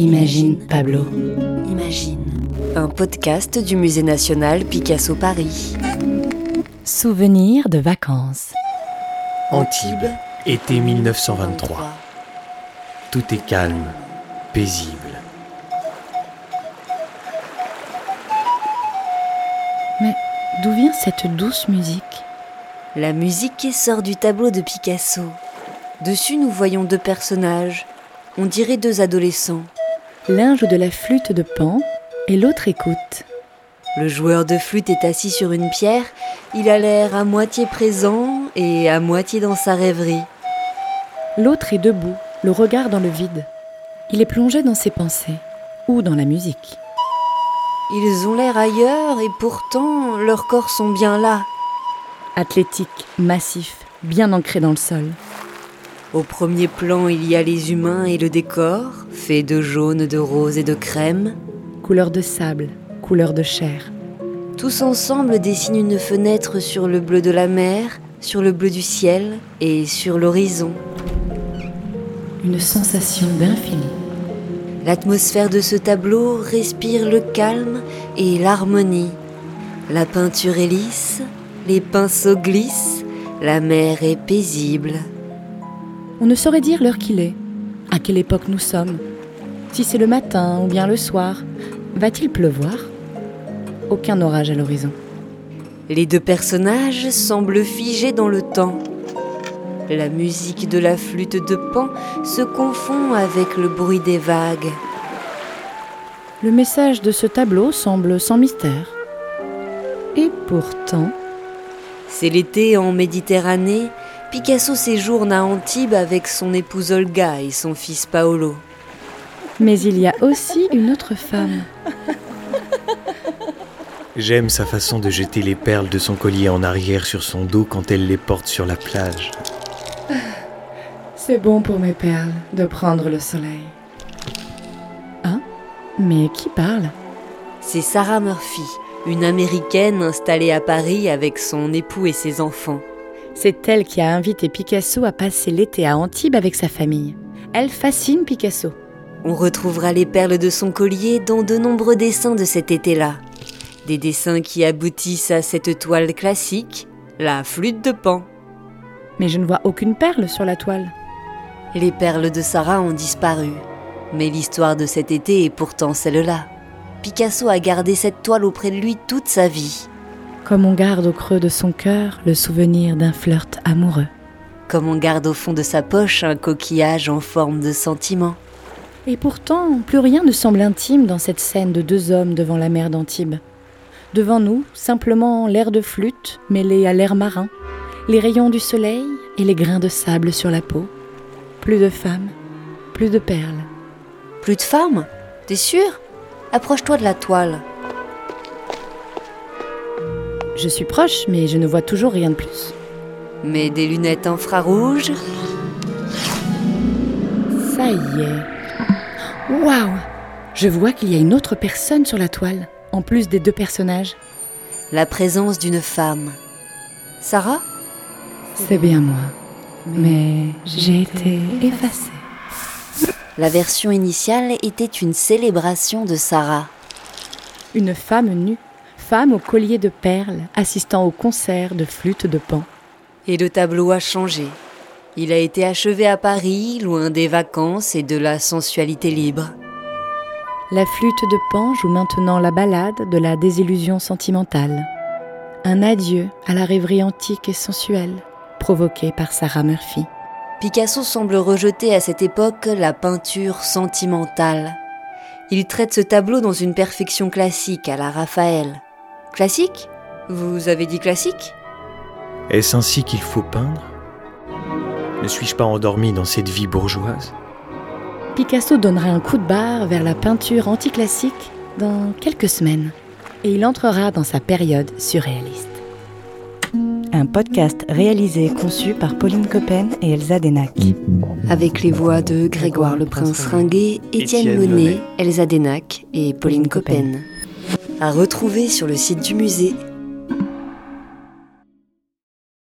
Imagine Pablo. Imagine. Un podcast du Musée national Picasso Paris. Souvenirs de vacances. Antibes, été 1923. Tout est calme, paisible. Mais d'où vient cette douce musique? La musique sort du tableau de Picasso. Dessus, nous voyons deux personnages. On dirait deux adolescents. L'un joue de la flûte de pan et l'autre écoute. Le joueur de flûte est assis sur une pierre. Il a l'air à moitié présent et à moitié dans sa rêverie. L'autre est debout, le regard dans le vide. Il est plongé dans ses pensées ou dans la musique. Ils ont l'air ailleurs et pourtant leurs corps sont bien là. Athlétique, massif, bien ancré dans le sol. Au premier plan, il y a les humains et le décor, fait de jaune, de rose et de crème. Couleur de sable, couleur de chair. Tous ensemble dessinent une fenêtre sur le bleu de la mer, sur le bleu du ciel et sur l'horizon. Une sensation d'infini. L'atmosphère de ce tableau respire le calme et l'harmonie. La peinture est lisse, les pinceaux glissent, la mer est paisible. On ne saurait dire l'heure qu'il est, à quelle époque nous sommes, si c'est le matin ou bien le soir. Va-t-il pleuvoir? Aucun orage à l'horizon. Les deux personnages semblent figés dans le temps. La musique de la flûte de Pan se confond avec le bruit des vagues. Le message de ce tableau semble sans mystère. Et pourtant, C'est l'été en Méditerranée. Picasso séjourne à Antibes avec son épouse Olga et son fils Paolo. mais il y a aussi une autre femme. J'aime sa façon de jeter les perles de son collier en arrière sur son dos quand elle les porte sur la plage. C'est bon pour mes perles de prendre le soleil. Hein? Mais qui parle? C'est Sarah Murphy, une Américaine installée à Paris avec son époux et ses enfants. C'est elle qui a invité Picasso à passer l'été à Antibes avec sa famille. Elle fascine Picasso. On retrouvera les perles de son collier dans de nombreux dessins de cet été-là. Des dessins qui aboutissent à cette toile classique, la flûte de Pan. Mais je ne vois aucune perle sur la toile. Les perles de Sarah ont disparu. Mais l'histoire de cet été est pourtant celle-là. Picasso a gardé cette toile auprès de lui toute sa vie. Comme on garde au creux de son cœur le souvenir d'un flirt amoureux. Comme on garde au fond de sa poche un coquillage en forme de sentiment. Et pourtant, plus rien ne semble intime dans cette scène de deux hommes devant la mer d'Antibes. Devant nous, simplement l'air de flûte mêlé à l'air marin, les rayons du soleil et les grains de sable sur la peau. Plus de femmes, plus de perles. Plus de femmes? T'es sûr? Approche-toi de la toile. Je suis proche, mais je ne vois toujours rien de plus. Mets des lunettes infrarouges. Ça y est. Waouh Je vois qu'il y a une autre personne sur la toile, en plus des deux personnages. La présence d'une femme. Sarah? C'est bien moi. Mais j'ai été effacée. La version initiale était une célébration de Sarah. Une femme nue, femme au collier de perles, assistant au concert de flûte de pan. Et le tableau a changé. Il a été achevé à Paris, loin des vacances et de la sensualité libre. La flûte de pan joue maintenant la ballade de la désillusion sentimentale. Un adieu à la rêverie antique et sensuelle, provoquée par Sarah Murphy. Picasso semble rejeter à cette époque la peinture sentimentale. Il traite ce tableau dans une perfection classique à la Raphaël. Classique? Vous avez dit classique? Est-ce ainsi qu'il faut peindre? Ne suis-je pas endormi dans cette vie bourgeoise? Picasso donnera un coup de barre vers la peinture anticlassique dans quelques semaines. Et il entrera dans sa période surréaliste. Un podcast réalisé et conçu par Pauline Coppen et Elsa Denac. Avec les voix de Grégoire le Prince Ringuet, Étienne Monet, Elsa Denac et Pauline Coppen. À retrouver sur le site du musée